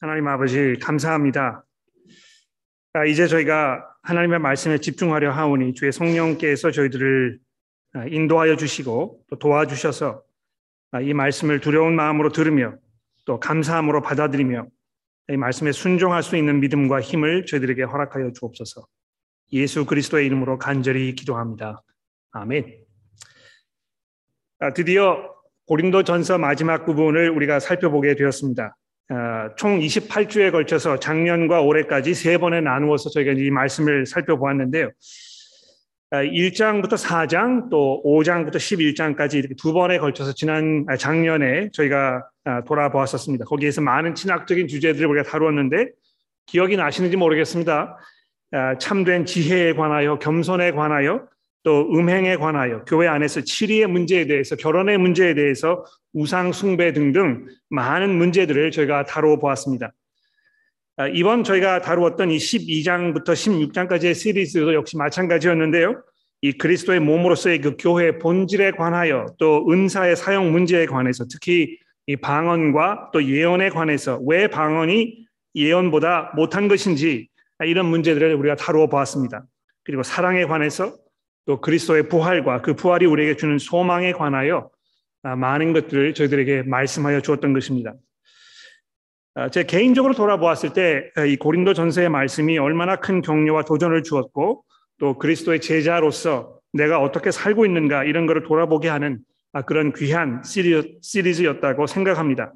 하나님 아버지 감사합니다. 아, 이제 저희가 하나님의 말씀에 집중하려 하오니 주의 성령께서 저희들을 아, 인도하여 주시고 또 도와주셔서 아, 이 말씀을 두려운 마음으로 들으며 또 감사함으로 받아들이며 이 말씀에 순종할 수 있는 믿음과 힘을 저희들에게 허락하여 주옵소서. 예수 그리스도의 이름으로 간절히 기도합니다. 아멘. 드디어 고린도 전서 마지막 부분을 우리가 살펴보게 되었습니다. 어, 총 28주에 걸쳐서 작년과 올해까지 세 번에 나누어서 저희가 이 말씀을 살펴보았는데요. 1장부터 어, 4장 또 5장부터 11장까지 이렇게 두 번에 걸쳐서 지난 아, 작년에 저희가 아, 돌아보았었습니다. 거기에서 많은 신학적인 주제들을 우리가 다루었는데 기억이 나시는지 모르겠습니다. 아, 참된 지혜에 관하여 겸손에 관하여 또 음행에 관하여 교회 안에서 치리의 문제에 대해서 결혼의 문제에 대해서 우상 숭배 등등 많은 문제들을 저희가 다루어 보았습니다. 아, 이번 저희가 다루었던 이 12장부터 16장까지의 시리즈도 역시 마찬가지였는데요. 이 그리스도의 몸으로서의 그 교회 본질에 관하여 또 은사의 사용 문제에 관해서 특히 이 방언과 또 예언에 관해서 왜 방언이 예언보다 못한 것인지 이런 문제들을 우리가 다루어 보았습니다. 그리고 사랑에 관해서 또 그리스도의 부활과 그 부활이 우리에게 주는 소망에 관하여 아, 많은 것들을 저희들에게 말씀하여 주었던 것입니다. 아, 제 개인적으로 돌아보았을 때 이 고린도 전서의 말씀이 얼마나 큰 격려와 도전을 주었고 또 그리스도의 제자로서 내가 어떻게 살고 있는가 이런 것을 돌아보게 하는 아, 그런 귀한 시리즈였다고 생각합니다.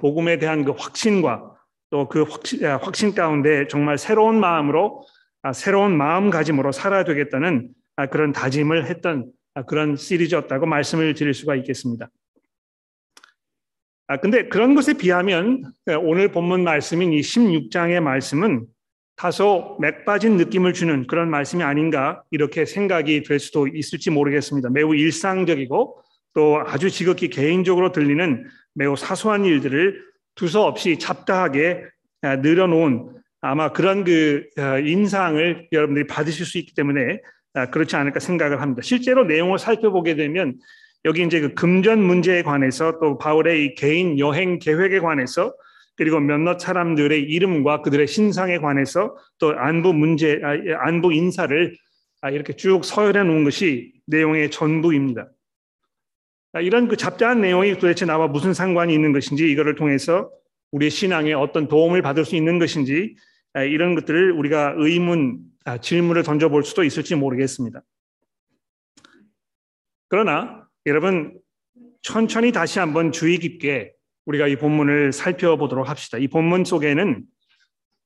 복음에 대한 그 확신과 또 그 확신, 가운데 정말 새로운 마음으로 새로운 마음가짐으로 살아야 되겠다는 아, 그런 다짐을 했던 아, 그런 시리즈였다고 말씀을 드릴 수가 있겠습니다. 아, 근데 그런 것에 비하면 오늘 본문 말씀인 이 16장의 말씀은 다소 맥 빠진 느낌을 주는 그런 말씀이 아닌가 이렇게 생각이 될 수도 있을지 모르겠습니다. 매우 일상적이고 또 아주 지극히 개인적으로 들리는 매우 사소한 일들을 두서없이 잡다하게 늘어놓은 아마 그런 그 인상을 여러분들이 받으실 수 있기 때문에 아, 그렇지 않을까 생각을 합니다. 실제로 내용을 살펴보게 되면 여기 이제 그 금전 문제에 관해서 또 바울의 이 개인 여행 계획에 관해서 그리고 몇몇 사람들의 이름과 그들의 신상에 관해서 또 안부 문제, 아, 예, 안부 인사를 아, 이렇게 쭉 서열해 놓은 것이 내용의 전부입니다. 이런 그 잡다한 내용이 도대체 나와 무슨 상관이 있는 것인지 이거를 통해서 우리의 신앙에 어떤 도움을 받을 수 있는 것인지 이런 것들을 우리가 의문 아, 질문을 던져볼 수도 있을지 모르겠습니다. 그러나 여러분 천천히 다시 한번 주의 깊게 우리가 이 본문을 살펴보도록 합시다. 이 본문 속에는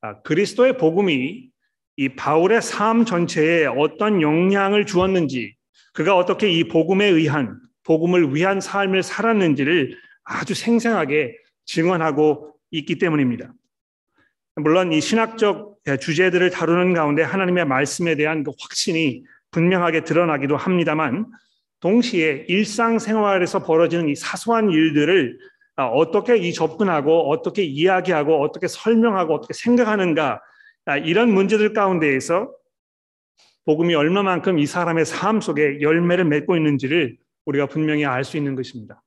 아, 그리스도의 복음이 이 바울의 삶 전체에 어떤 영향을 주었는지, 그가 어떻게 이 복음에 의한 복음을 위한 삶을 살았는지를 아주 생생하게 증언하고 있기 때문입니다. 물론 이 신학적 주제들을 다루는 가운데 하나님의 말씀에 대한 그 확신이 분명하게 드러나기도 합니다만 동시에 일상생활에서 벌어지는 이 사소한 일들을 아, 어떻게 이 접근하고 어떻게 이야기하고 어떻게 설명하고 어떻게 생각하는가 아, 이런 문제들 가운데에서 복음이 얼마만큼 이 사람의 삶 속에 열매를 맺고 있는지를 우리가 분명히 알 수 있는 것입니다.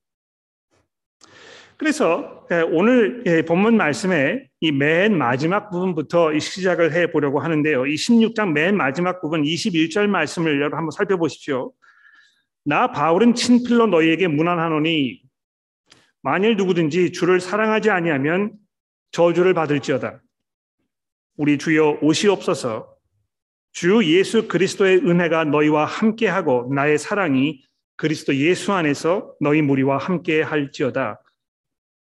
그래서 예, 오늘 예, 본문 말씀에 이 맨 마지막 부분부터 시작을 해 보려고 하는데요. 이 16장 맨 마지막 부분 21절 말씀을 여러분 한번 살펴보십시오. 나 바울은 친필로 너희에게 문안하노니 만일 누구든지 주를 사랑하지 아니하면 저주를 받을지어다. 우리 주여 오시옵소서. 주 예수 그리스도의 은혜가 너희와 함께하고 나의 사랑이 그리스도 예수 안에서 너희 무리와 함께 할지어다.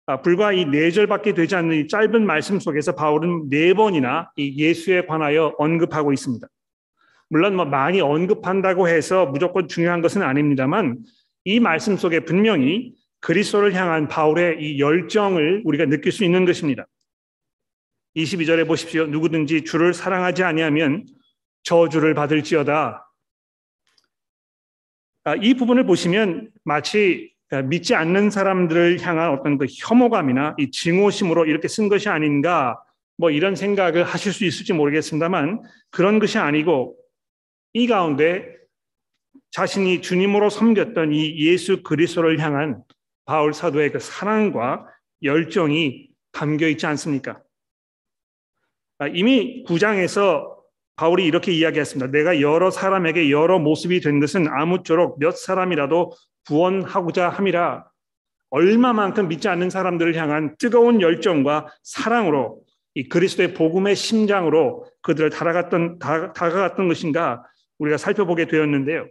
아, 불과 이 네 절밖에 되지 않는 이 짧은 말씀 속에서 바울은 네 번이나 이 예수에 관하여 언급하고 있습니다. 물론 뭐 많이 언급한다고 해서 무조건 중요한 것은 아닙니다만 이 말씀 속에 분명히 그리스도를 향한 바울의 이 열정을 우리가 느낄 수 있는 것입니다. 22절에 보십시오. 누구든지 주를 사랑하지 아니하면 저주를 받을지어다. 아, 이 부분을 보시면 마치 믿지 않는 사람들을 향한 어떤 그 혐오감이나 이 증오심으로 이렇게 쓴 것이 아닌가 뭐 이런 생각을 하실 수 있을지 모르겠습니다만 그런 것이 아니고 이 가운데 자신이 주님으로 섬겼던 이 예수 그리스도를 향한 바울 사도의 그 사랑과 열정이 담겨 있지 않습니까? 아, 이미 9장에서 바울이 이렇게 이야기했습니다. 내가 여러 사람에게 여러 모습이 된 것은 아무쪼록 몇 사람이라도 구원하고자 함이라 얼마만큼 믿지 않는 사람들을 향한 뜨거운 열정과 사랑으로 이 그리스도의 복음의 심장으로 그들을 다가갔던, 다, 다가갔던 것인가 우리가 살펴보게 되었는데요.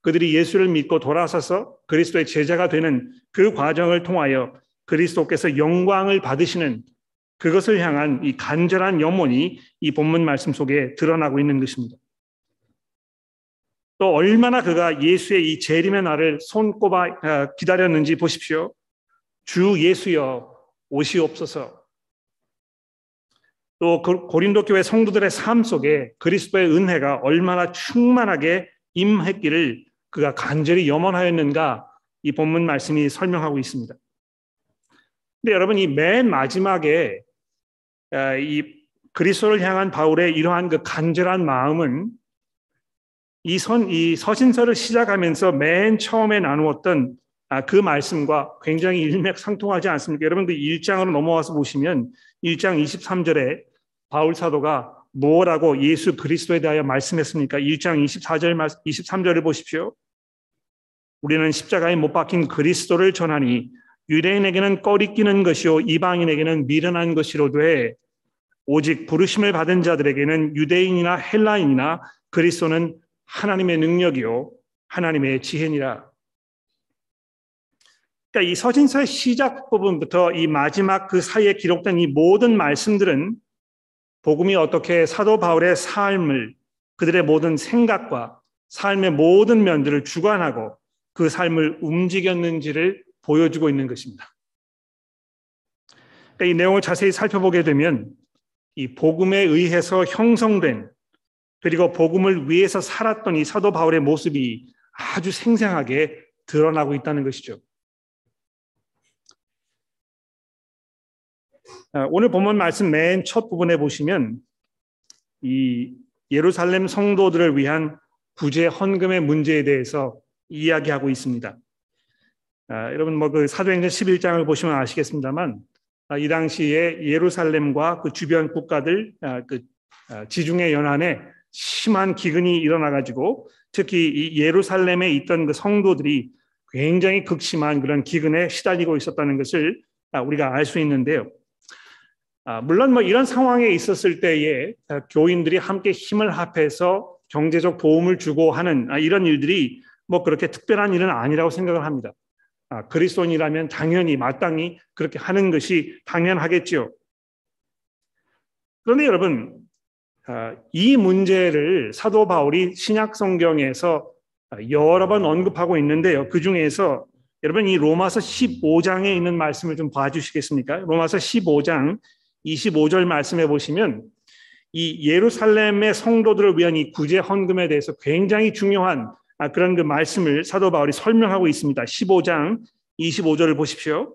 그들이 예수를 믿고 돌아서서 그리스도의 제자가 되는 그 과정을 통하여 그리스도께서 영광을 받으시는 그것을 향한 이 간절한 염원이 이 본문 말씀 속에 드러나고 있는 것입니다. 또 얼마나 그가 예수의 이 재림의 날을 손꼽아 아, 기다렸는지 보십시오. 주 예수여 오시옵소서. 또 고린도 교회 성도들의 삶 속에 그리스도의 은혜가 얼마나 충만하게 임했기를 그가 간절히 염원하였는가 이 본문 말씀이 설명하고 있습니다. 근데 여러분 이 맨 마지막에 아, 이 그리스도를 향한 바울의 이러한 그 간절한 마음은 이 선, 이 서신서를 시작하면서 맨 처음에 나누었던 아, 그 말씀과 굉장히 일맥상통하지 않습니까? 여러분 그 1장으로 넘어와서 보시면 1장 23절에 바울 사도가 뭐라고 예수 그리스도에 대하여 말씀했습니까? 1장 24절 23절을 보십시오. 우리는 십자가에 못 박힌 그리스도를 전하니 유대인에게는 꺼리끼는 것이요 이방인에게는 미련한 것이로되 오직 부르심을 받은 자들에게는 유대인이나 헬라인이나 그리스도는 하나님의 능력이요 하나님의 지혜니라. 그러니까 이 서신서의 시작 부분부터 이 마지막 그 사이에 기록된 이 모든 말씀들은 복음이 어떻게 사도 바울의 삶을 그들의 모든 생각과 삶의 모든 면들을 주관하고 그 삶을 움직였는지를 보여주고 있는 것입니다. 그러니까 이 내용을 자세히 살펴보게 되면 이 복음에 의해서 형성된 그리고 복음을 위해서 살았던 이 사도 바울의 모습이 아주 생생하게 드러나고 있다는 것이죠. 아, 오늘 본문 말씀 맨 첫 부분에 보시면 이 예루살렘 성도들을 위한 구제 헌금의 문제에 대해서 이야기하고 있습니다. 아, 여러분 뭐 그 사도행전 11장을 보시면 아시겠습니다만 아, 이 당시에 예루살렘과 그 주변 국가들 아, 그 아, 지중해 연안에 심한 기근이 일어나 가지고 특히 이 예루살렘에 있던 그 성도들이 굉장히 극심한 그런 기근에 시달리고 있었다는 것을 우리가 알 수 있는데요. 물론 뭐 이런 상황에 있었을 때에 교인들이 함께 힘을 합해서 경제적 도움을 주고 하는 이런 일들이 뭐 그렇게 특별한 일은 아니라고 생각을 합니다. 그리스도인이라면 당연히 마땅히 그렇게 하는 것이 당연하겠죠. 그런데 여러분 아, 이 문제를 사도 바울이 신약 성경에서 여러 번 언급하고 있는데요. 그 중에서 여러분 이 로마서 15장에 있는 말씀을 좀 봐주시겠습니까? 로마서 15장 25절 말씀해 보시면 이 예루살렘의 성도들을 위한 이 구제 헌금에 대해서 굉장히 중요한 아, 그런 그 말씀을 사도 바울이 설명하고 있습니다. 15장 25절을 보십시오.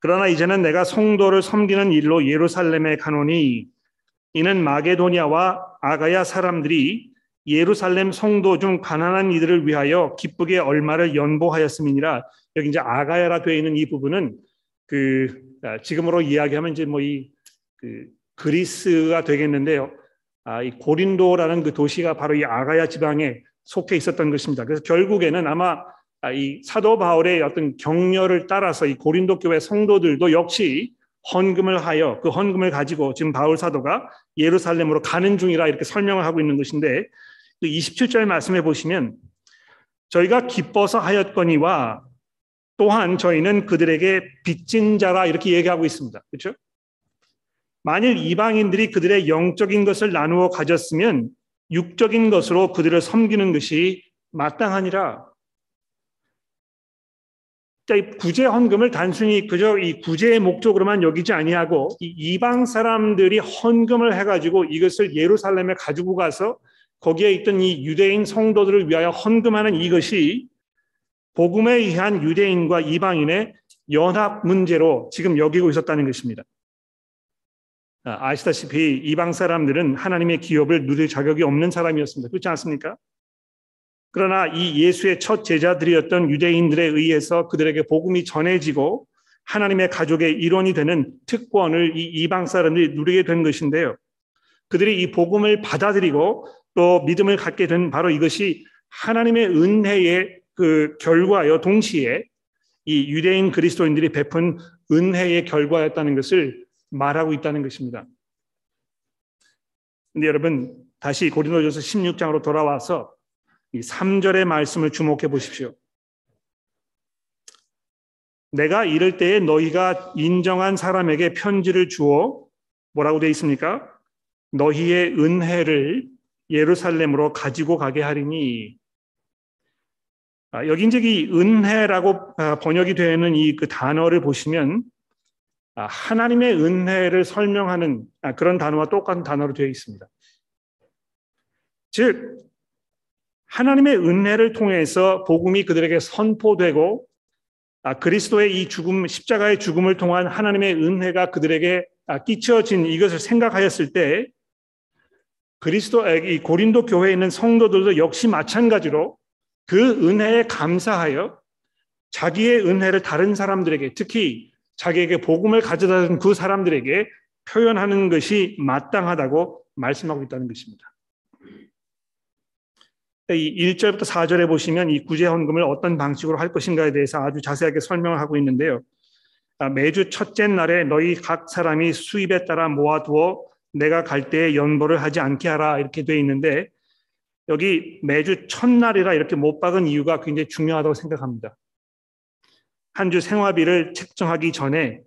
그러나 이제는 내가 성도를 섬기는 일로 예루살렘에 가노니 이는 마게도니아와 아가야 사람들이 예루살렘 성도 중 가난한 이들을 위하여 기쁘게 얼마를 연보하였음이니라. 여기 이제 아가야라 되어 있는 이 부분은 그 아, 지금으로 이야기하면 이제 뭐 이 그 그리스가 되겠는데요. 아, 이 고린도라는 그 도시가 바로 이 아가야 지방에 속해 있었던 것입니다. 그래서 결국에는 아마 아, 이 사도 바울의 어떤 격려를 따라서 이 고린도 교회 성도들도 역시 헌금을 하여 그 헌금을 가지고 지금 바울 사도가 예루살렘으로 가는 중이라 이렇게 설명을 하고 있는 것인데 그 27절 말씀해 보시면 저희가 기뻐서 하였거니와 또한 저희는 그들에게 빚진 자라 이렇게 얘기하고 있습니다. 그렇죠? 만일 이방인들이 그들의 영적인 것을 나누어 가졌으면 육적인 것으로 그들을 섬기는 것이 마땅하니라. 그러니까 구제 헌금을 단순히 그저 이 구제의 목적으로만 여기지 아니하고 이 이방 사람들이 헌금을 해가지고 이것을 예루살렘에 가지고 가서 거기에 있던 이 유대인 성도들을 위하여 헌금하는 이것이 복음에 의한 유대인과 이방인의 연합 문제로 지금 여기고 있었다는 것입니다. 아, 아시다시피 이방 사람들은 하나님의 기업을 누릴 자격이 없는 사람이었습니다. 그렇지 않습니까? 그러나 이 예수의 첫 제자들이었던 유대인들에 의해서 그들에게 복음이 전해지고 하나님의 가족의 일원이 되는 특권을 이 이방 사람들이 누리게 된 것인데요. 그들이 이 복음을 받아들이고 또 믿음을 갖게 된 바로 이것이 하나님의 은혜의 그 결과여 동시에 이 유대인 그리스도인들이 베푼 은혜의 결과였다는 것을 말하고 있다는 것입니다. 근데 여러분 다시 고린도전서 16장으로 돌아와서 이 3절의 말씀을 주목해 보십시오. 내가 이럴 때에 너희가 인정한 사람에게 편지를 주어 뭐라고 되어 있습니까? 너희의 은혜를 예루살렘으로 가지고 가게 하리니 아, 여기 이제 이 은혜라고 아, 번역이 되는 이 그 단어를 보시면 아, 하나님의 은혜를 설명하는 그런 단어와 똑같은 단어로 되어 있습니다. 즉 하나님의 은혜를 통해서 복음이 그들에게 선포되고 그리스도의 이 죽음 십자가의 죽음을 통한 하나님의 은혜가 그들에게 끼쳐진 이것을 생각하였을 때 그리스도 이 고린도 교회에 있는 성도들도 역시 마찬가지로 그 은혜에 감사하여 자기의 은혜를 다른 사람들에게 특히 자기에게 복음을 가져다 준 그 사람들에게 표현하는 것이 마땅하다고 말씀하고 있다는 것입니다. 이 1절부터 4절에 보시면 이 구제 헌금을 어떤 방식으로 할 것인가에 대해서 아주 자세하게 설명을 하고 있는데요. 아, 매주 첫째 날에 너희 각 사람이 수입에 따라 모아두어 내가 갈 때에 연보를 하지 않게 하라 이렇게 돼 있는데 여기 매주 첫날이라 이렇게 못 박은 이유가 굉장히 중요하다고 생각합니다. 한 주 생활비를 책정하기 전에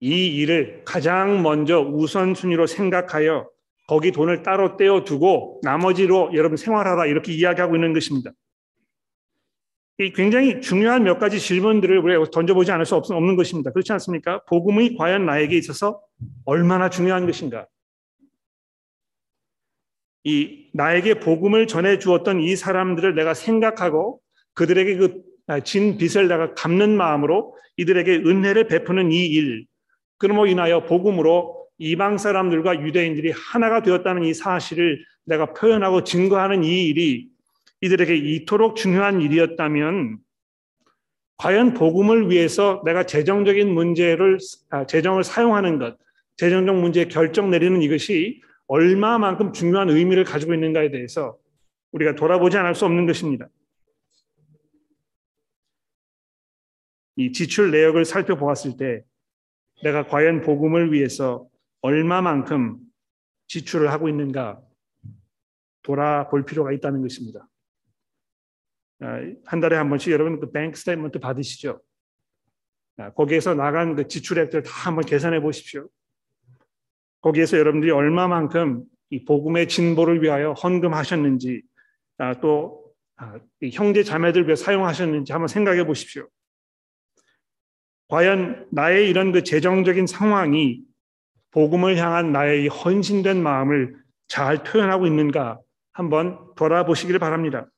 이 일을 가장 먼저 우선순위로 생각하여 거기 돈을 따로 떼어두고 나머지로 여러분 생활하라 이렇게 이야기하고 있는 것입니다. 이 굉장히 중요한 몇 가지 질문들을 우리가 던져보지 않을 수 없는 것입니다. 그렇지 않습니까? 복음이 과연 나에게 있어서 얼마나 중요한 것인가? 이 나에게 복음을 전해 주었던 이 사람들을 내가 생각하고 그들에게 그진 아, 빚을 내가 갚는 마음으로 이들에게 은혜를 베푸는 이 일, 그러므로 인하여 복음으로 이방 사람들과 유대인들이 하나가 되었다는 이 사실을 내가 표현하고 증거하는 이 일이 이들에게 이토록 중요한 일이었다면 과연 복음을 위해서 내가 재정적인 문제를 아, 재정을 사용하는 것, 재정적 문제에 결정 내리는 이것이 얼마만큼 중요한 의미를 가지고 있는가에 대해서 우리가 돌아보지 않을 수 없는 것입니다. 이 지출 내역을 살펴보았을 때 내가 과연 복음을 위해서 얼마만큼 지출을 하고 있는가 돌아볼 필요가 있다는 것입니다. 아, 한 달에 한 번씩 여러분 그 bank statement 받으시죠? 아, 거기에서 나간 그 지출액들 다 한번 계산해 보십시오. 거기에서 여러분들이 얼마만큼 이 복음의 진보를 위하여 헌금하셨는지 아, 또 아, 형제 자매들 위해 사용하셨는지 한번 생각해 보십시오. 과연 나의 이런 그 재정적인 상황이 복음을 향한 나의 헌신된 마음을 잘 표현하고 있는가 한번 돌아보시기를 바랍니다.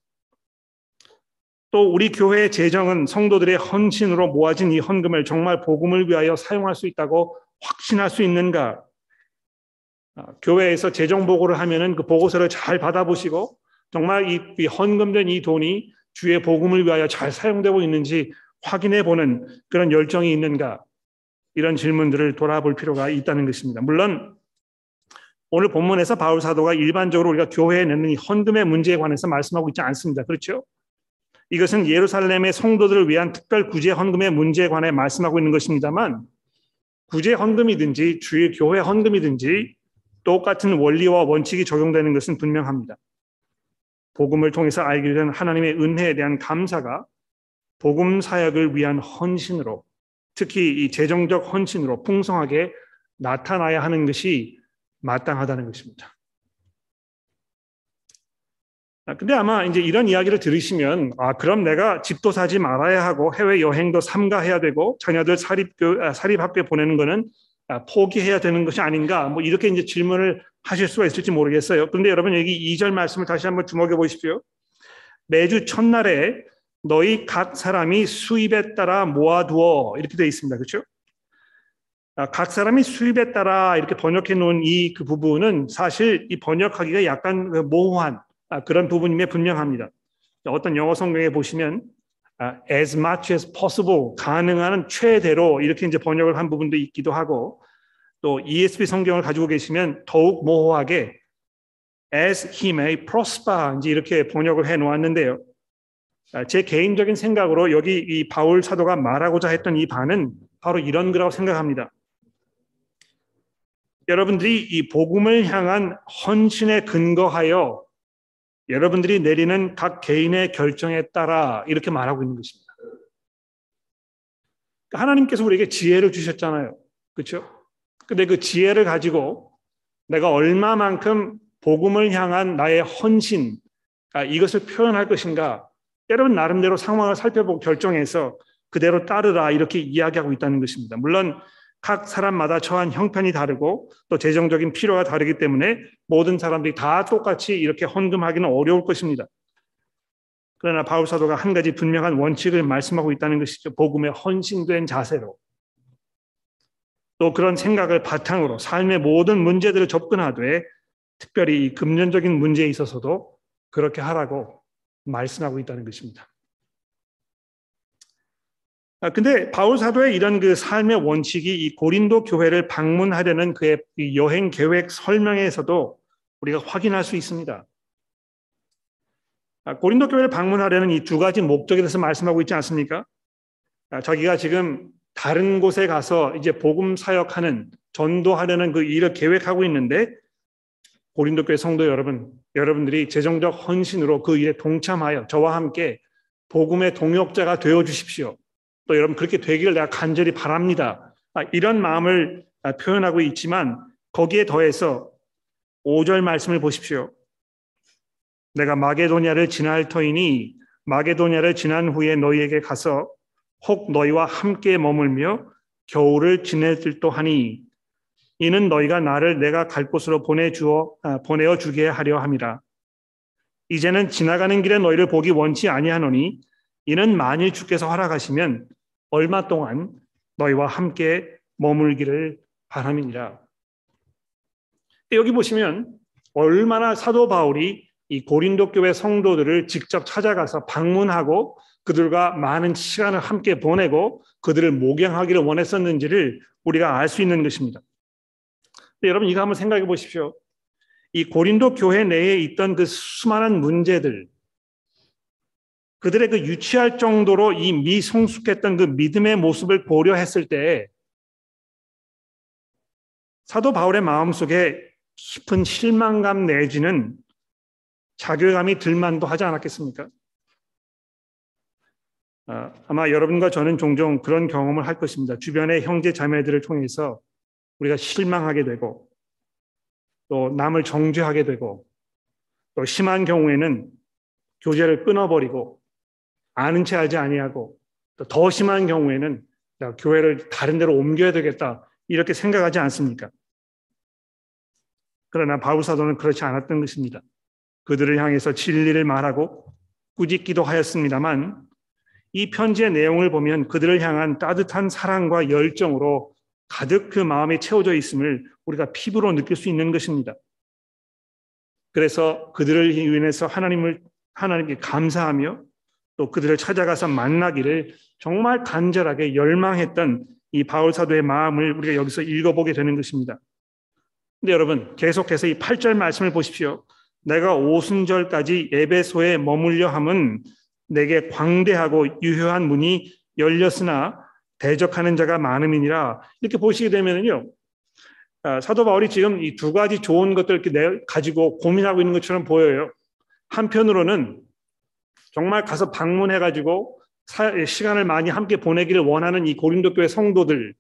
또 우리 교회의 재정은 성도들의 헌신으로 모아진 이 헌금을 정말 복음을 위하여 사용할 수 있다고 확신할 수 있는가? 아, 교회에서 재정 보고를 하면은 그 보고서를 잘 받아보시고 정말 이, 이 헌금된 이 돈이 주의 복음을 위하여 잘 사용되고 있는지 확인해 보는 그런 열정이 있는가 이런 질문들을 돌아볼 필요가 있다는 것입니다. 물론 오늘 본문에서 바울 사도가 일반적으로 우리가 교회에 내는 이 헌금의 문제에 관해서 말씀하고 있지 않습니다. 그렇죠? 이것은 예루살렘의 성도들을 위한 특별 구제 헌금의 문제에 관해 말씀하고 있는 것입니다만 구제 헌금이든지 주의 교회 헌금이든지 똑같은 원리와 원칙이 적용되는 것은 분명합니다. 복음을 통해서 알게 된 하나님의 은혜에 대한 감사가 복음 사역을 위한 헌신으로 특히 이 재정적 헌신으로 풍성하게 나타나야 하는 것이 마땅하다는 것입니다. 아, 근데 아마 이제 이런 이야기를 들으시면 아 그럼 내가 집도 사지 말아야 하고 해외 여행도 삼가해야 되고 자녀들 사립교 아, 사립학교에 보내는 거는 아, 포기해야 되는 것이 아닌가 뭐 이렇게 이제 질문을 하실 수가 있을지 모르겠어요. 그런데 여러분 여기 2절 말씀을 다시 한번 주목해 보십시오. 매주 첫날에 너희 각 사람이 수입에 따라 모아두어 이렇게 되어 있습니다. 그렇죠? 아, 각 사람이 수입에 따라 이렇게 번역해 놓은 이 그 부분은 사실 이 번역하기가 약간 그 모호한 아, 그런 부분임에 분명합니다. 어떤 영어 성경에 보시면 as much as possible 가능한 최대로 이렇게 이제 번역을 한 부분도 있기도 하고 또 ESV 성경을 가지고 계시면 더욱 모호하게 as he may prosper 이제 이렇게 번역을 해 놓았는데요. 제 개인적인 생각으로 여기 이 바울 사도가 말하고자 했던 이 반은 바로 이런 거라고 생각합니다. 여러분들이 이 복음을 향한 헌신에 근거하여 여러분들이 내리는 각 개인의 결정에 따라 이렇게 말하고 있는 것입니다. 그러니까 하나님께서 우리에게 지혜를 주셨잖아요. 그렇죠? 근데 그 지혜를 가지고 내가 얼마만큼 복음을 향한 나의 헌신 아, 이것을 표현할 것인가 여러분 나름대로 상황을 살펴보고 결정해서 그대로 따르라 이렇게 이야기하고 있다는 것입니다. 물론 각 사람마다 처한 형편이 다르고 또 재정적인 필요가 다르기 때문에 모든 사람들이 다 똑같이 이렇게 헌금하기는 어려울 것입니다. 그러나 바울 사도가 한 가지 분명한 원칙을 말씀하고 있다는 것이죠. 복음에 헌신된 자세로 또 그런 생각을 바탕으로 삶의 모든 문제들을 접근하되 특별히 금전적인 문제에 있어서도 그렇게 하라고 말씀하고 있다는 것입니다. 아, 근데 바울 사도의 이런 그 삶의 원칙이 이 고린도 교회를 방문하려는 그의 여행 계획 설명에서도 우리가 확인할 수 있습니다. 아, 고린도 교회를 방문하려는 이 두 가지 목적에 대해서 말씀하고 있지 않습니까? 아, 자기가 지금 다른 곳에 가서 이제 복음 사역하는 전도하려는 그 일을 계획하고 있는데 고린도 교회 성도 여러분, 여러분들이 재정적 헌신으로 그 일에 동참하여 저와 함께 복음의 동역자가 되어 주십시오. 또 여러분 그렇게 되기를 내가 간절히 바랍니다. 아, 이런 마음을 아, 표현하고 있지만 거기에 더해서 5절 말씀을 보십시오. 내가 마게도냐를 지날 터이니 마게도냐를 지난 후에 너희에게 가서 혹 너희와 함께 머물며 겨울을 지낼 듯도 하니 이는 너희가 나를 내가 갈 곳으로 보내 주어 아, 보내어 주게 하려 함이라. 이제는 지나가는 길에 너희를 보기 원치 아니하노니 이는 만일 주께서 허락하시면 얼마 동안 너희와 함께 머물기를 바람이니라. 여기 보시면 얼마나 사도 바울이 이 고린도 교회 성도들을 직접 찾아가서 방문하고 그들과 많은 시간을 함께 보내고 그들을 목양하기를 원했었는지를 우리가 알 수 있는 것입니다. 여러분 이거 한번 생각해 보십시오. 이 고린도 교회 내에 있던 그 수많은 문제들, 그들의 그 유치할 정도로 이 미성숙했던 그 믿음의 모습을 고려했을 때 사도 바울의 마음속에 깊은 실망감 내지는 자괴감이 들만도 하지 않았겠습니까? 아, 아마 여러분과 저는 종종 그런 경험을 할 것입니다. 주변의 형제 자매들을 통해서 우리가 실망하게 되고 또 남을 정죄하게 되고 또 심한 경우에는 교제를 끊어버리고 아는 채 알지 아니하고 더 심한 경우에는 교회를 다른 데로 옮겨야 되겠다 이렇게 생각하지 않습니까? 그러나 바울 사도는 그렇지 않았던 것입니다. 그들을 향해서 진리를 말하고 꾸짖기도 하였습니다만 이 편지의 내용을 보면 그들을 향한 따뜻한 사랑과 열정으로 가득 그 마음이 채워져 있음을 우리가 피부로 느낄 수 있는 것입니다. 그래서 그들을 인해서 하나님을 하나님께 감사하며 또 그들을 찾아가서 만나기를 정말 간절하게 열망했던 이 바울 사도의 마음을 우리가 여기서 읽어보게 되는 것입니다. 근데 여러분 계속해서 이 8절 말씀을 보십시오. 내가 오순절까지 에베소에 머물려 함은 내게 광대하고 유효한 문이 열렸으나 대적하는 자가 많음이니라 이렇게 보시게 되면요 아, 사도 바울이 지금 이 두 가지 좋은 것들 이렇게 가지고 고민하고 있는 것처럼 보여요. 한편으로는 정말 가서 방문해 가지고 시간을 많이 함께 보내기를 원하는 이 고린도 교회 성도들.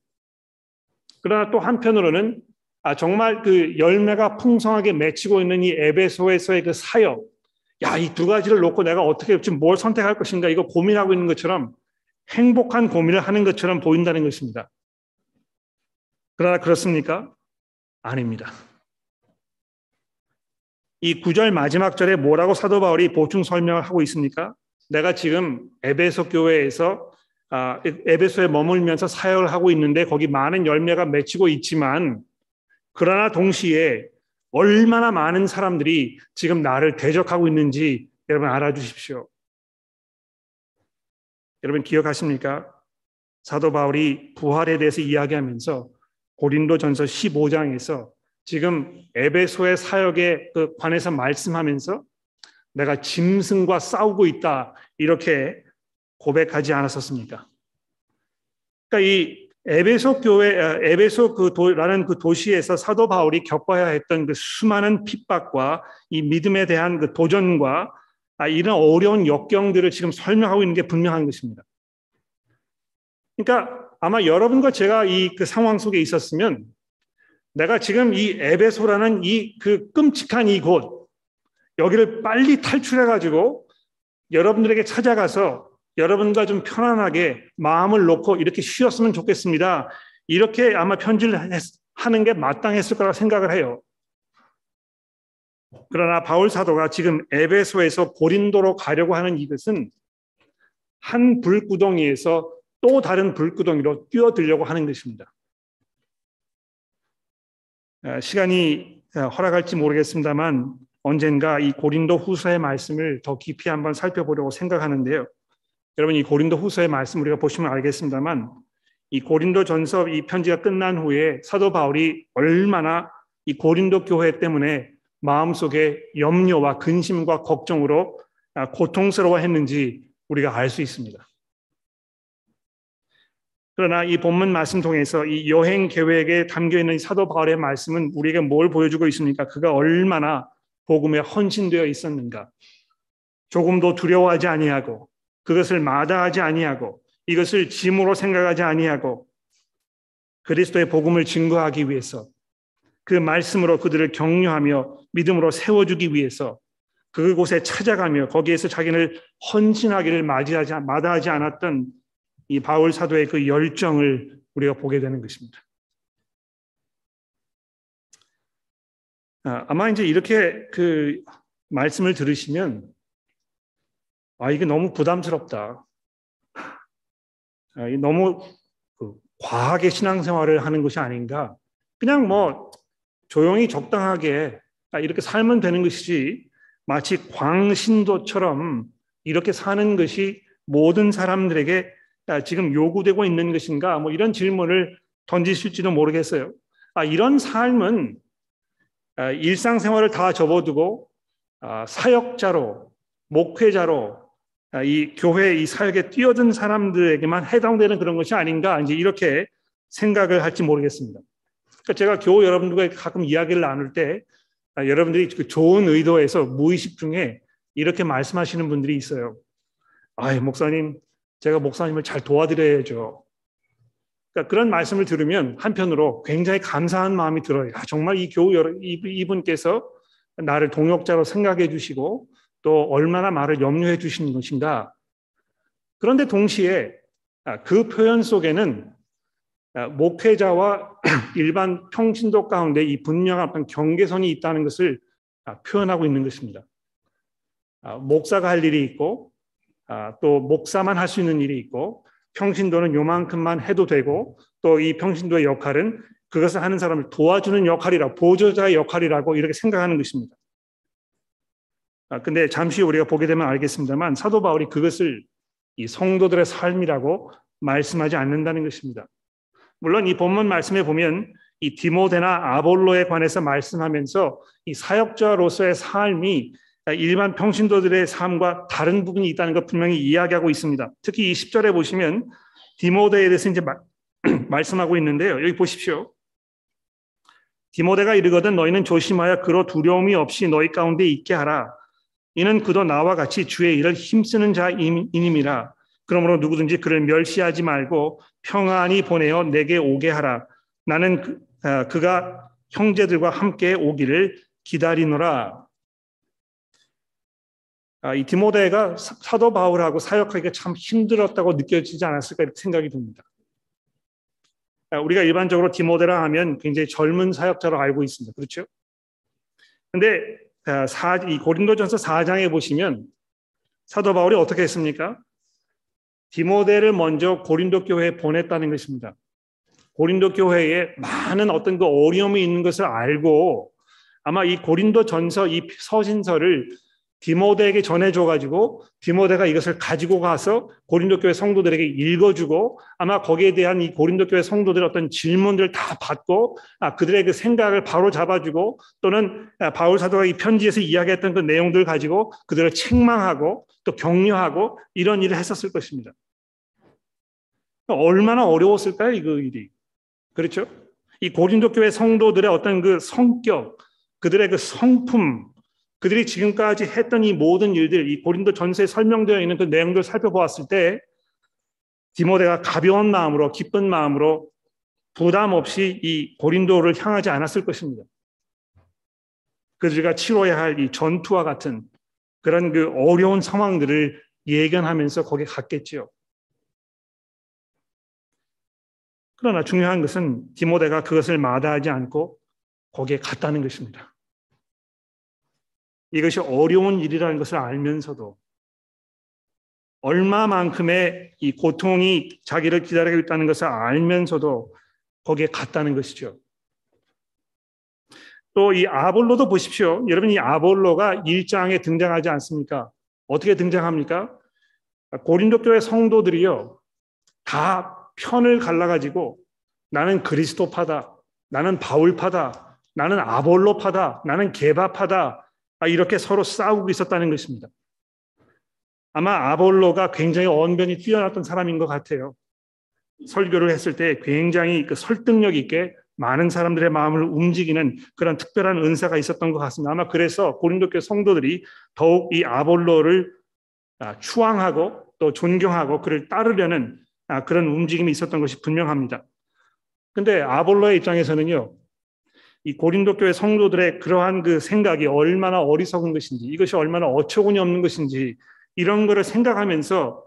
그러나 또 한편으로는 아 정말 그 열매가 풍성하게 맺히고 있는 이 에베소에서의 그 사역. 야, 이 두 가지를 놓고 내가 어떻게 지금 뭘 선택할 것인가 이거 고민하고 있는 것처럼 행복한 고민을 하는 것처럼 보인다는 것입니다. 그러나 그렇습니까? 아닙니다. 이 구절 마지막 절에 뭐라고 사도 바울이 보충 설명을 하고 있습니까? 내가 지금 에베소 교회에서 아, 에베소에 머물면서 사역을 하고 있는데 거기 많은 열매가 맺히고 있지만 그러나 동시에 얼마나 많은 사람들이 지금 나를 대적하고 있는지 여러분 알아주십시오. 여러분 기억하십니까? 사도 바울이 부활에 대해서 이야기하면서 고린도전서 15장에서 지금 에베소의 사역에 그 관해서 말씀하면서 내가 짐승과 싸우고 있다 이렇게 고백하지 않았었습니까? 그러니까 이 에베소 교회 아, 에베소 그 도라는 그 도시에서 사도 바울이 겪어야 했던 그 수많은 핍박과 이 믿음에 대한 그 도전과 아, 이런 어려운 역경들을 지금 설명하고 있는 게 분명한 것입니다. 그러니까 아마 여러분과 제가 이 그 상황 속에 있었으면 내가 지금 이 에베소라는 이 그 끔찍한 이곳 여기를 빨리 탈출해 가지고 여러분들에게 찾아가서 여러분과 좀 편안하게 마음을 놓고 이렇게 쉬었으면 좋겠습니다. 이렇게 아마 편지를 하는 게 마땅했을 거라 생각을 해요. 그러나 바울 사도가 지금 에베소에서 고린도로 가려고 하는 이것은 한 불구덩이에서 또 다른 불구덩이로 뛰어들려고 하는 것입니다. 아, 시간이 아, 허락할지 모르겠습니다만 언젠가 이 고린도 후서의 말씀을 더 깊이 한번 살펴보려고 생각하는데요. 여러분 이 고린도 후서의 말씀 우리가 보시면 알겠습니다만 이 고린도 전서 이 편지가 끝난 후에 사도 바울이 얼마나 이 고린도 교회 때문에 마음속에 염려와 근심과 걱정으로 아, 고통스러워했는지 우리가 알 수 있습니다. 그러나 이 본문 말씀 통해서 이 여행 계획에 담겨 있는 사도 바울의 말씀은 우리에게 뭘 보여주고 있습니까? 그가 얼마나 복음에 헌신되어 있었는가. 조금도 두려워하지 아니하고 그것을 마다하지 아니하고 이것을 짐으로 생각하지 아니하고 그리스도의 복음을 증거하기 위해서 그 말씀으로 그들을 격려하며 믿음으로 세워주기 위해서 그곳에 찾아가며 거기에서 자기를 헌신하기를 맞이하지 마다하지 않았던 이 바울 사도의 그 열정을 우리가 보게 되는 것입니다. 아, 아마 이제 이렇게 그 말씀을 들으시면 아 이게 너무 부담스럽다. 아, 너무 그 과하게 신앙생활을 하는 것이 아닌가. 그냥 뭐 조용히 적당하게 이렇게 살면 되는 것이지 마치 광신도처럼 이렇게 사는 것이 모든 사람들에게 지금 요구되고 있는 것인가? 뭐 이런 질문을 던지실지도 모르겠어요. 아, 이런 삶은 아, 일상생활을 다 접어두고 아, 사역자로 목회자로 이 교회 이 사역에 뛰어든 사람들에게만 해당되는 그런 것이 아닌가 이제 이렇게 생각을 할지 모르겠습니다. 그러니까 제가 교우 여러분들과 가끔 이야기를 나눌 때 여러분들이 그 좋은 의도에서 무의식 중에 이렇게 말씀하시는 분들이 있어요. 아, 목사님, 제가 목사님을 잘 도와드려야죠. 그러니까 그런 말씀을 들으면 한편으로 굉장히 감사한 마음이 들어요. 아, 정말 이 교우 여러, 이분께서 나를 동역자로 생각해 주시고 또 얼마나 말을 염려해 주시는 것인가. 그런데 동시에 아, 그 표현 속에는 아, 목회자와 일반 평신도 가운데 이 분명한 어떤 경계선이 있다는 것을 표현하고 있는 것입니다. 목사가 할 일이 있고 아, 또 목사만 할 수 있는 일이 있고 평신도는 요만큼만 해도 되고 또 이 평신도의 역할은 그것을 하는 사람을 도와주는 역할이라 보조자의 역할이라고 이렇게 생각하는 것입니다. 아, 근데 잠시 우리가 보게 되면 알겠습니다만 사도 바울이 그것을 이 성도들의 삶이라고 말씀하지 않는다는 것입니다. 물론 이 본문 말씀에 보면 이 디모데나 아볼로에 관해서 말씀하면서 이 사역자로서의 삶이 일반 평신도들의 삶과 다른 부분이 있다는 것 분명히 이야기하고 있습니다. 특히 이 10절에 보시면 디모데에 대해서 이제 말씀하고 있는데요. 여기 보십시오. 디모데가 이르거든 너희는 조심하여 그로 두려움이 없이 너희 가운데 있게 하라. 이는 그도 나와 같이 주의 일을 힘쓰는 자이님이라. 그러므로 누구든지 그를 멸시하지 말고 평안히 보내어 내게 오게 하라. 나는 그, 아, 그가 형제들과 함께 오기를 기다리노라. 아, 이 디모데가 사도 바울하고 사역하기가 참 힘들었다고 느껴지지 않았을까 이렇게 생각이 듭니다. 아, 우리가 일반적으로 디모데라 하면 굉장히 젊은 사역자로 알고 있습니다. 그렇죠? 근데 아, 이 고린도전서 4장에 보시면 사도 바울이 어떻게 했습니까? 디모데를 먼저 고린도 교회에 보냈다는 것입니다. 고린도 교회에 많은 어떤 그 어려움이 있는 것을 알고 아마 이 고린도 전서 이 서신서를 디모데에게 전해줘가지고 디모데가 이것을 가지고 가서 고린도 교회 성도들에게 읽어주고 아마 거기에 대한 이 고린도 교회 성도들의 어떤 질문들 다 받고 아, 그들의 그 생각을 바로 잡아주고 또는 아, 바울 사도가 이 편지에서 이야기했던 그 내용들 가지고 그들을 책망하고 또 격려하고 이런 일을 했었을 것입니다. 얼마나 어려웠을까요, 이 그 일이. 그렇죠? 이 고린도 교회 성도들의 어떤 그 성격, 그들의 그 성품, 그들이 지금까지 했던 이 모든 일들, 이 고린도 전서에 설명되어 있는 그 내용들을 살펴보았을 때 디모데가 가벼운 마음으로 기쁜 마음으로 부담 없이 이 고린도를 향하지 않았을 것입니다. 그들과 치러야 할 이 전투와 같은 그런 그 어려운 상황들을 예견하면서 거기에 갔겠지요. 그러나 중요한 것은 디모데가 그것을 마다하지 않고 거기에 갔다는 것입니다. 이것이 어려운 일이라는 것을 알면서도 얼마만큼의 이 고통이 자기를 기다리고 있다는 것을 알면서도 거기에 갔다는 것이죠. 또 이 아볼로도 보십시오. 여러분 이 아볼로가 일장에 등장하지 않습니까? 어떻게 등장합니까? 고린도 교회 성도들이요. 다 편을 갈라가지고 나는 그리스도파다. 나는 바울파다. 나는 아볼로파다. 나는 개바파다. 아, 이렇게 서로 싸우고 있었다는 것입니다. 아마 아볼로가 굉장히 언변이 뛰어났던 사람인 것 같아요. 설교를 했을 때 굉장히 그 설득력 있게 많은 사람들의 마음을 움직이는 그런 특별한 은사가 있었던 것 같습니다. 아마 그래서 고린도교 성도들이 더욱 이 아볼로를 아, 추앙하고 또 존경하고 그를 따르려는 아, 그런 움직임이 있었던 것이 분명합니다. 근데 아볼로의 입장에서는요, 이 고린도 교회 성도들의 그러한 그 생각이 얼마나 어리석은 것인지 이것이 얼마나 어처구니 없는 것인지 이런 거를 생각하면서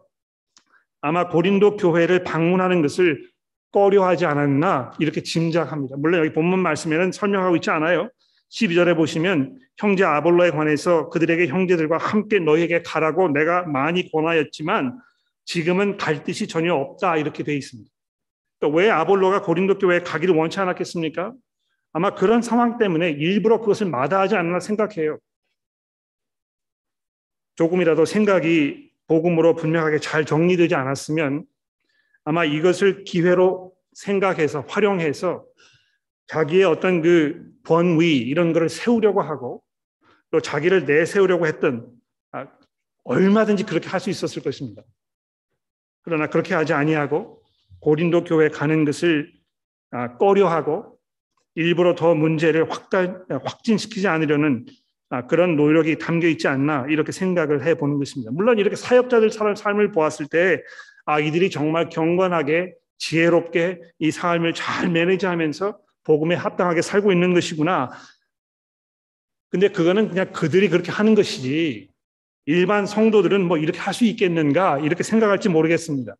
아마 고린도 교회를 방문하는 것을 꺼려하지 않았나 이렇게 짐작합니다. 물론 여기 본문 말씀에는 설명하고 있지 않아요. 12절에 보시면 형제 아볼로에 관해서 그들에게 형제들과 함께 너에게 가라고 내가 많이 권하였지만 지금은 갈 뜻이 전혀 없다 이렇게 되어 있습니다. 또 왜 아볼로가 고린도 교회에 가기를 원치 않았겠습니까? 아마 그런 상황 때문에 일부러 그것을 마다하지 않나 생각해요. 조금이라도 생각이 복음으로 분명하게 잘 정리되지 않았으면 아마 이것을 기회로 생각해서 활용해서 자기의 어떤 그 번위 이런 거를 세우려고 하고 또 자기를 내세우려고 했던 아, 얼마든지 그렇게 할 수 있었을 것입니다. 그러나 그렇게 하지 아니하고 고린도 교회 가는 것을 아, 꺼려하고 일부러 더 문제를 확진시키지 않으려는 아, 그런 노력이 담겨 있지 않나 이렇게 생각을 해보는 것입니다. 물론 이렇게 사역자들 삶을 보았을 때 아, 이들이 정말 경건하게 지혜롭게 이 삶을 잘 매니지하면서 복음에 합당하게 살고 있는 것이구나. 근데 그거는 그냥 그들이 그렇게 하는 것이지 일반 성도들은 뭐 이렇게 할 수 있겠는가 이렇게 생각할지 모르겠습니다.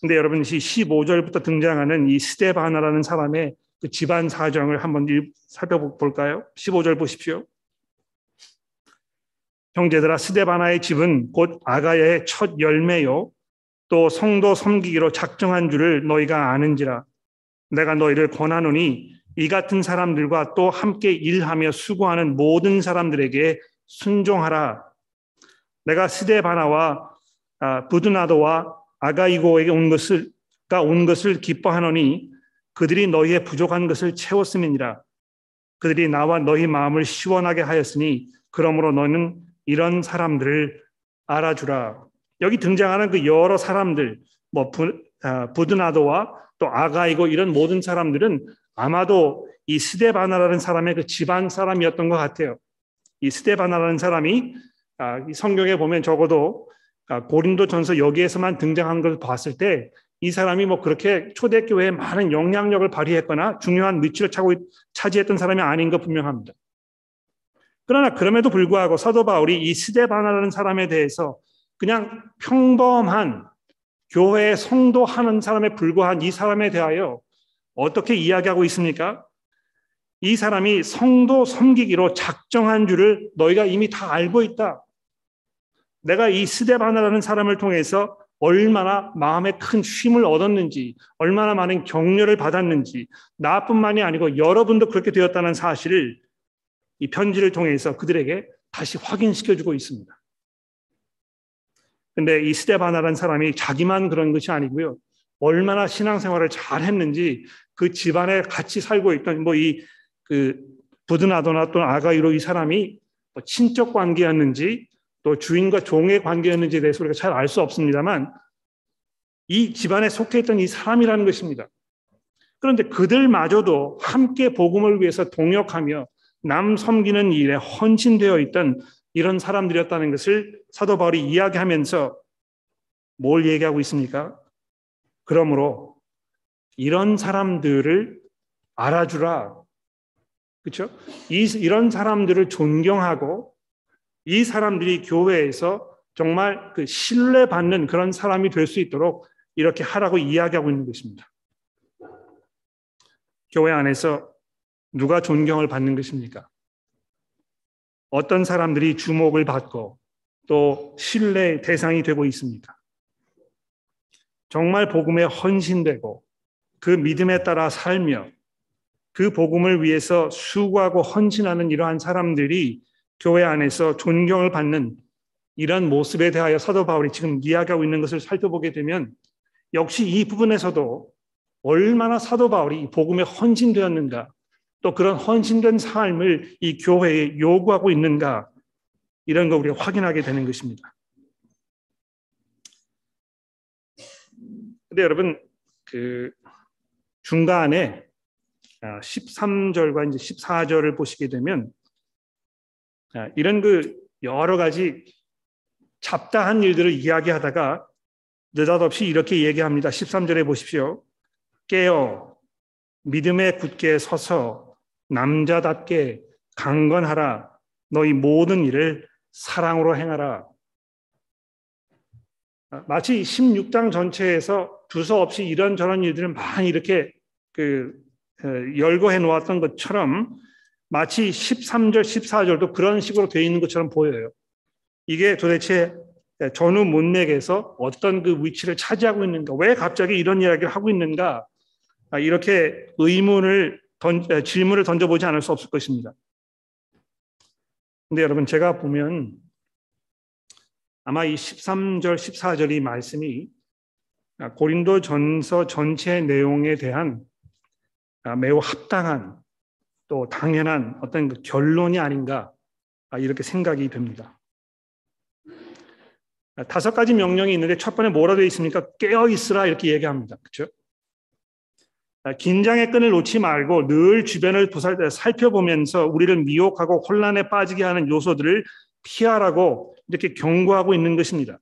근데 여러분 이 15절부터 등장하는 이 스테바나라는 사람의 그 집안 사정을 한번 살펴볼까요? 15절 보십시오. 형제들아 스데바나의 집은 곧 아가야의 첫 열매요 또 성도 섬기기로 작정한 줄을 너희가 아는지라 내가 너희를 권하노니 이 같은 사람들과 또 함께 일하며 수고하는 모든 사람들에게 순종하라 내가 스데바나와 아, 부드나도와 아가이고에게 온 것을 온 것을 기뻐하노니 그들이 너희의 부족한 것을 채웠음이니라. 그들이 나와 너희 마음을 시원하게 하였으니 그러므로 너는 이런 사람들을 알아주라. 여기 등장하는 그 여러 사람들, 뭐 부, 아, 부드나도와 또 아가이고 이런 모든 사람들은 아마도 이 스데바나라는 사람의 그 집안 사람이었던 것 같아요. 이 스데바나라는 사람이 아, 이 성경에 보면 적어도 아, 고린도 전서 여기에서만 등장한 것을 봤을 때 이 사람이 뭐 그렇게 초대교회에 많은 영향력을 발휘했거나 중요한 위치를 차고, 차지했던 사람이 아닌 것 분명합니다. 그러나 그럼에도 불구하고 사도 바울이 이 스데바나라는 사람에 대해서 그냥 평범한 교회 성도 하는 사람에 불과한 이 사람에 대하여 어떻게 이야기하고 있습니까? 이 사람이 성도 섬기기로 작정한 줄을 너희가 이미 다 알고 있다. 내가 이 스데바나라는 사람을 통해서 얼마나 마음에 큰 쉼을 얻었는지, 얼마나 많은 격려를 받았는지, 나뿐만이 아니고 여러분도 그렇게 되었다는 사실을 이 편지를 통해서 그들에게 다시 확인시켜주고 있습니다. 근데 이 스테바나라는 사람이 자기만 그런 것이 아니고요. 얼마나 신앙생활을 잘 했는지 그 집안에 같이 살고 있던 뭐 이 그 부드나도나 또 아가이로 이 사람이 뭐 친척 관계였는지 또 주인과 종의 관계였는지에 대해서 우리가 잘 알 수 없습니다만 이 집안에 속해 있던 이 사람이라는 것입니다. 그런데 그들마저도 함께 복음을 위해서 동역하며 남 섬기는 일에 헌신되어 있던 이런 사람들이었다는 것을 사도 바울이 이야기하면서 뭘 얘기하고 있습니까? 그러므로 이런 사람들을 알아주라. 그렇죠? 이, 이런 사람들을 존경하고 이 사람들이 교회에서 정말 그 신뢰받는 그런 사람이 될 수 있도록 이렇게 하라고 이야기하고 있는 것입니다. 교회 안에서 누가 존경을 받는 것입니까? 어떤 사람들이 주목을 받고 또 신뢰 대상이 되고 있습니까? 정말 복음에 헌신되고 그 믿음에 따라 살며 그 복음을 위해서 수고하고 헌신하는 이러한 사람들이 교회 안에서 존경을 받는 이런 모습에 대하여 사도 바울이 지금 이야기하고 있는 것을 살펴보게 되면 역시 이 부분에서도 얼마나 사도 바울이 복음에 헌신되었는가 또 그런 헌신된 삶을 이 교회에 요구하고 있는가 이런 거 우리가 확인하게 되는 것입니다. 근데 여러분 그 중간에 13절과 아, 이제 14절을 보시게 되면 아, 이런 그 여러 가지 잡다한 일들을 이야기하다가 느닷없이 이렇게 얘기합니다. 13절에 보십시오. 깨어 믿음에 굳게 서서 남자답게 강건하라. 너희 모든 일을 사랑으로 행하라. 아, 마치 16장 전체에서 두서없이 이런저런 일들을 많이 이렇게 그 어, 열거해 놓았던 것처럼 마치 13절, 14절도 그런 식으로 되어 있는 것처럼 보여요. 이게 도대체 전후 문맥에서 어떤 그 위치를 차지하고 있는가, 왜 갑자기 이런 이야기를 하고 있는가, 아, 이렇게 의문을 던, 질문을 던져보지 않을 수 없을 것입니다. 근데 여러분, 제가 보면 아마 이 13절, 14절 이 말씀이 고린도 전서 전체 내용에 대한 매우 합당한 또 당연한 어떤 그 결론이 아닌가 이렇게 생각이 됩니다. 다섯 가지 명령이 있는데 첫 번에 뭐라 되어 있습니까? 깨어 있으라 이렇게 얘기합니다. 그렇죠? 긴장의 끈을 놓지 말고 늘 주변을 살펴보면서 우리를 미혹하고 혼란에 빠지게 하는 요소들을 피하라고 이렇게 경고하고 있는 것입니다.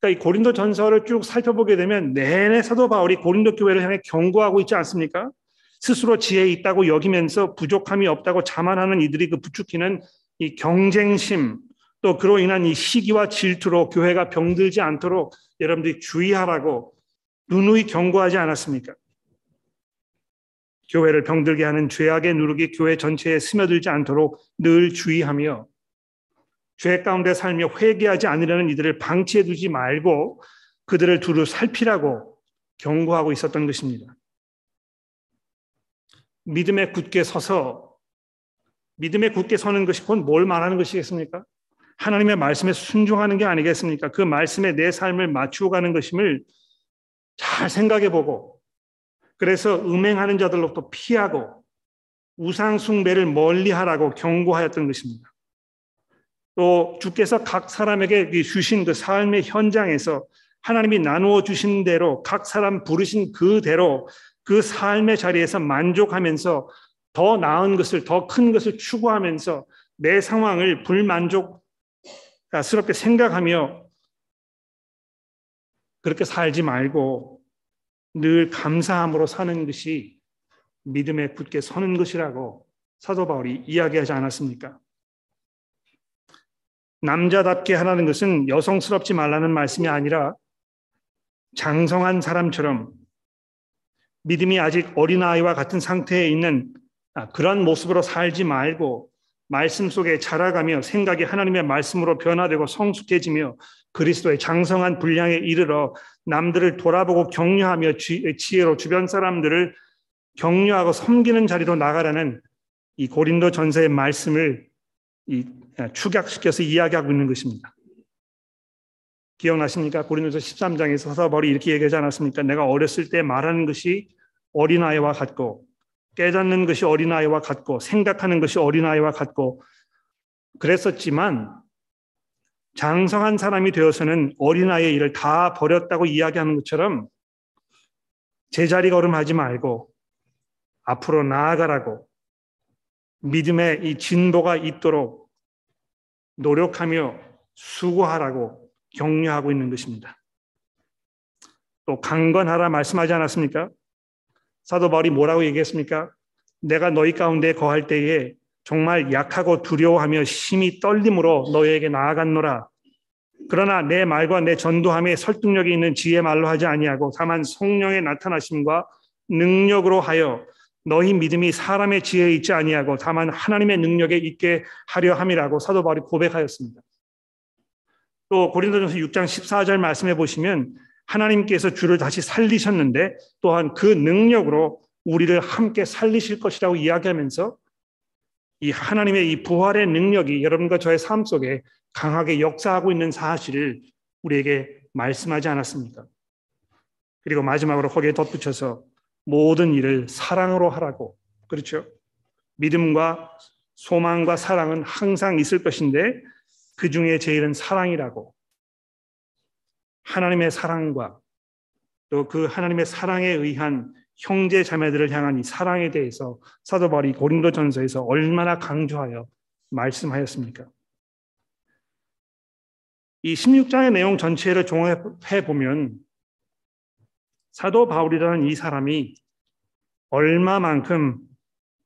그러니까 이 고린도 전서를 쭉 살펴보게 되면 내내 사도 바울이 고린도 교회를 향해 경고하고 있지 않습니까? 스스로 지혜 있다고 여기면서 부족함이 없다고 자만하는 이들이 그 부추기는 이 경쟁심 또 그로 인한 이 시기와 질투로 교회가 병들지 않도록 여러분들이 주의하라고 누누이 경고하지 않았습니까? 교회를 병들게 하는 죄악의 누룩이 교회 전체에 스며들지 않도록 늘 주의하며 죄 가운데 살며 회개하지 않으려는 이들을 방치해 두지 말고 그들을 두루 살피라고 경고하고 있었던 것입니다. 믿음에 굳게 서서 믿음에 굳게 서는 것이 곧 뭘 말하는 것이겠습니까? 하나님의 말씀에 순종하는 게 아니겠습니까? 그 말씀에 내 삶을 맞추어 가는 것임을 잘 생각해 보고 그래서 음행하는 자들로부터 피하고 우상 숭배를 멀리 하라고 경고하였던 것입니다. 또 주께서 각 사람에게 주신 그 삶의 현장에서 하나님이 나누어 주신 대로 각 사람 부르신 그대로 그 삶의 자리에서 만족하면서 더 나은 것을 더 큰 것을 추구하면서 내 상황을 불만족스럽게 생각하며 그렇게 살지 말고 늘 감사함으로 사는 것이 믿음에 굳게 서는 것이라고 사도 바울이 이야기하지 않았습니까? 남자답게 하라는 것은 여성스럽지 말라는 말씀이 아니라 장성한 사람처럼 믿음이 아직 어린아이와 같은 상태에 있는 아, 그런 모습으로 살지 말고 말씀 속에 자라가며 생각이 하나님의 말씀으로 변화되고 성숙해지며 그리스도의 장성한 분량에 이르러 남들을 돌아보고 격려하며 지혜로 주변 사람들을 격려하고 섬기는 자리로 나가라는 이 고린도 전서의 말씀을 이 축약시켜서 이야기하고 있는 것입니다. 기억나십니까? 고린도서 13장에서 사도 바울이 이렇게 얘기하지 않았습니까? 내가 어렸을 때 말하는 것이 어린아이와 같고 깨닫는 것이 어린아이와 같고 생각하는 것이 어린아이와 같고 그랬었지만 장성한 사람이 되어서는 어린아이의 일을 다 버렸다고 이야기하는 것처럼 제자리 걸음하지 말고 앞으로 나아가라고 믿음의 이 진보가 있도록 노력하며 수고하라고 격려하고 있는 것입니다. 또 강건하라 말씀하지 않았습니까? 사도 바울이 뭐라고 얘기했습니까? 내가 너희 가운데 거할 때에 정말 약하고 두려워하며 심히 떨림으로 너희에게 나아갔노라. 그러나 내 말과 내 전도함에 설득력이 있는 지혜 말로 하지 아니하고 다만 성령의 나타나심과 능력으로 하여 너희 믿음이 사람의 지혜에 있지 아니하고 다만 하나님의 능력에 있게 하려 함이라고 사도 바울이 고백하였습니다. 또 고린도전서 6장 14절 말씀해 보시면 하나님께서 주를 다시 살리셨는데 또한 그 능력으로 우리를 함께 살리실 것이라고 이야기하면서 이 하나님의 이 부활의 능력이 여러분과 저의 삶 속에 강하게 역사하고 있는 사실을 우리에게 말씀하지 않았습니까? 그리고 마지막으로 거기에 덧붙여서 모든 일을 사랑으로 하라고. 그렇죠? 믿음과 소망과 사랑은 항상 있을 것인데 그 중에 제일은 사랑이라고. 하나님의 사랑과 또 그 하나님의 사랑에 의한 형제 자매들을 향한 이 사랑에 대해서 사도 바울이 고린도 전서에서 얼마나 강조하여 말씀하였습니까? 이 16장의 내용 전체를 종합해 보면 사도 바울이라는 이 사람이 얼마만큼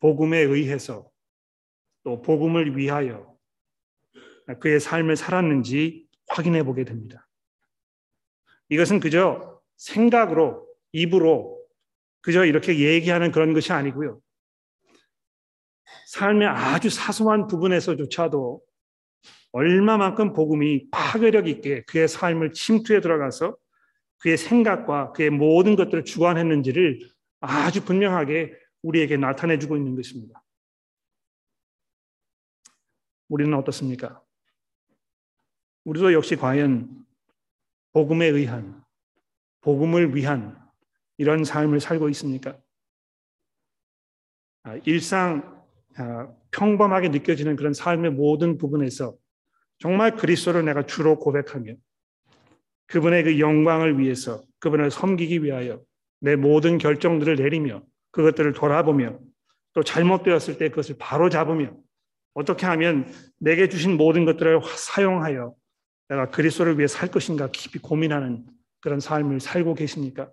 복음에 의해서 또 복음을 위하여 그의 삶을 살았는지 확인해 보게 됩니다. 이것은 그저 생각으로, 입으로 그저 이렇게 얘기하는 그런 것이 아니고요. 삶의 아주 사소한 부분에서조차도 얼마만큼 복음이 파괴력 있게 그의 삶을 침투해 들어가서 그의 생각과 그의 모든 것들을 주관했는지를 아주 분명하게 우리에게 나타내 주고 있는 것입니다. 우리는 어떻습니까? 우리도 역시 과연 복음에 의한, 복음을 위한 이런 삶을 살고 있습니까? 아, 일상 아, 평범하게 느껴지는 그런 삶의 모든 부분에서 정말 그리스도를 내가 주로 고백하며 그분의 그 영광을 위해서 그분을 섬기기 위하여 내 모든 결정들을 내리며 그것들을 돌아보며 또 잘못되었을 때 그것을 바로 잡으며 어떻게 하면 내게 주신 모든 것들을 사용하여 내가 그리스도를 위해 살 것인가 깊이 고민하는 그런 삶을 살고 계십니까?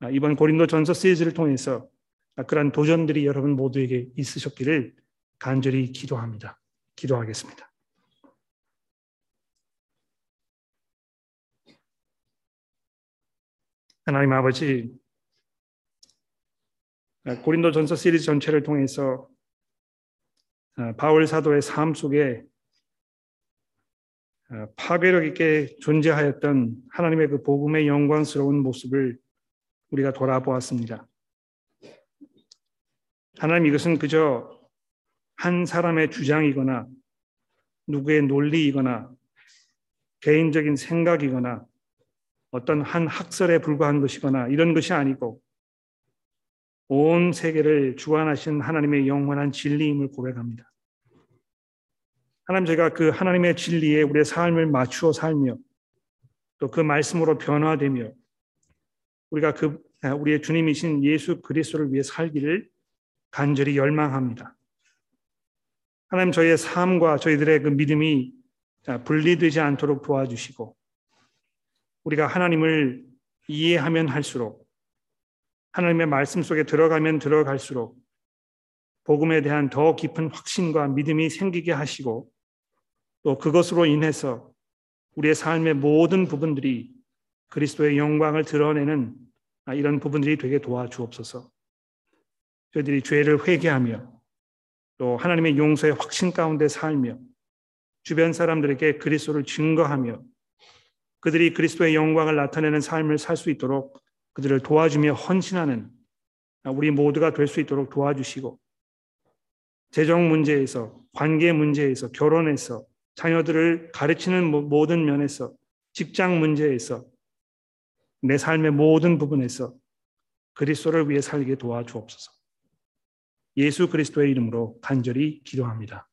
아, 이번 고린도 전서 시리즈를 통해서 그런 도전들이 여러분 모두에게 있으셨기를 간절히 기도합니다. 기도하겠습니다. 하나님 아버지, 고린도 전서 시리즈 전체를 통해서 아, 바울 사도의 삶 속에 어, 파괴력 있게 존재하였던 하나님의 그 복음의 영광스러운 모습을 우리가 돌아보았습니다. 하나님 이것은 그저 한 사람의 주장이거나 누구의 논리이거나 개인적인 생각이거나 어떤 한 학설에 불과한 것이거나 이런 것이 아니고 온 세계를 주관하신 하나님의 영원한 진리임을 고백합니다. 하나님 제가 그 하나님의 진리에 우리의 삶을 맞추어 살며 또 그 말씀으로 변화되며 우리가 그 아, 우리의 주님이신 예수 그리스도를 위해 살기를 간절히 열망합니다. 하나님 저희의 삶과 저희들의 그 믿음이 분리되지 않도록 도와주시고 우리가 하나님을 이해하면 할수록 하나님의 말씀 속에 들어가면 들어갈수록 복음에 대한 더 깊은 확신과 믿음이 생기게 하시고 또 그것으로 인해서 우리의 삶의 모든 부분들이 그리스도의 영광을 드러내는 이런 부분들이 되게 도와주옵소서. 저희들이 죄를 회개하며 또 하나님의 용서의 확신 가운데 살며 주변 사람들에게 그리스도를 증거하며 그들이 그리스도의 영광을 나타내는 삶을 살 수 있도록 그들을 도와주며 헌신하는 우리 모두가 될 수 있도록 도와주시고 재정 문제에서, 관계 문제에서, 결혼에서, 자녀들을 가르치는 모든 면에서, 직장 문제에서, 내 삶의 모든 부분에서 그리스도를 위해 살게 도와주옵소서. 예수 그리스도의 이름으로 간절히 기도합니다.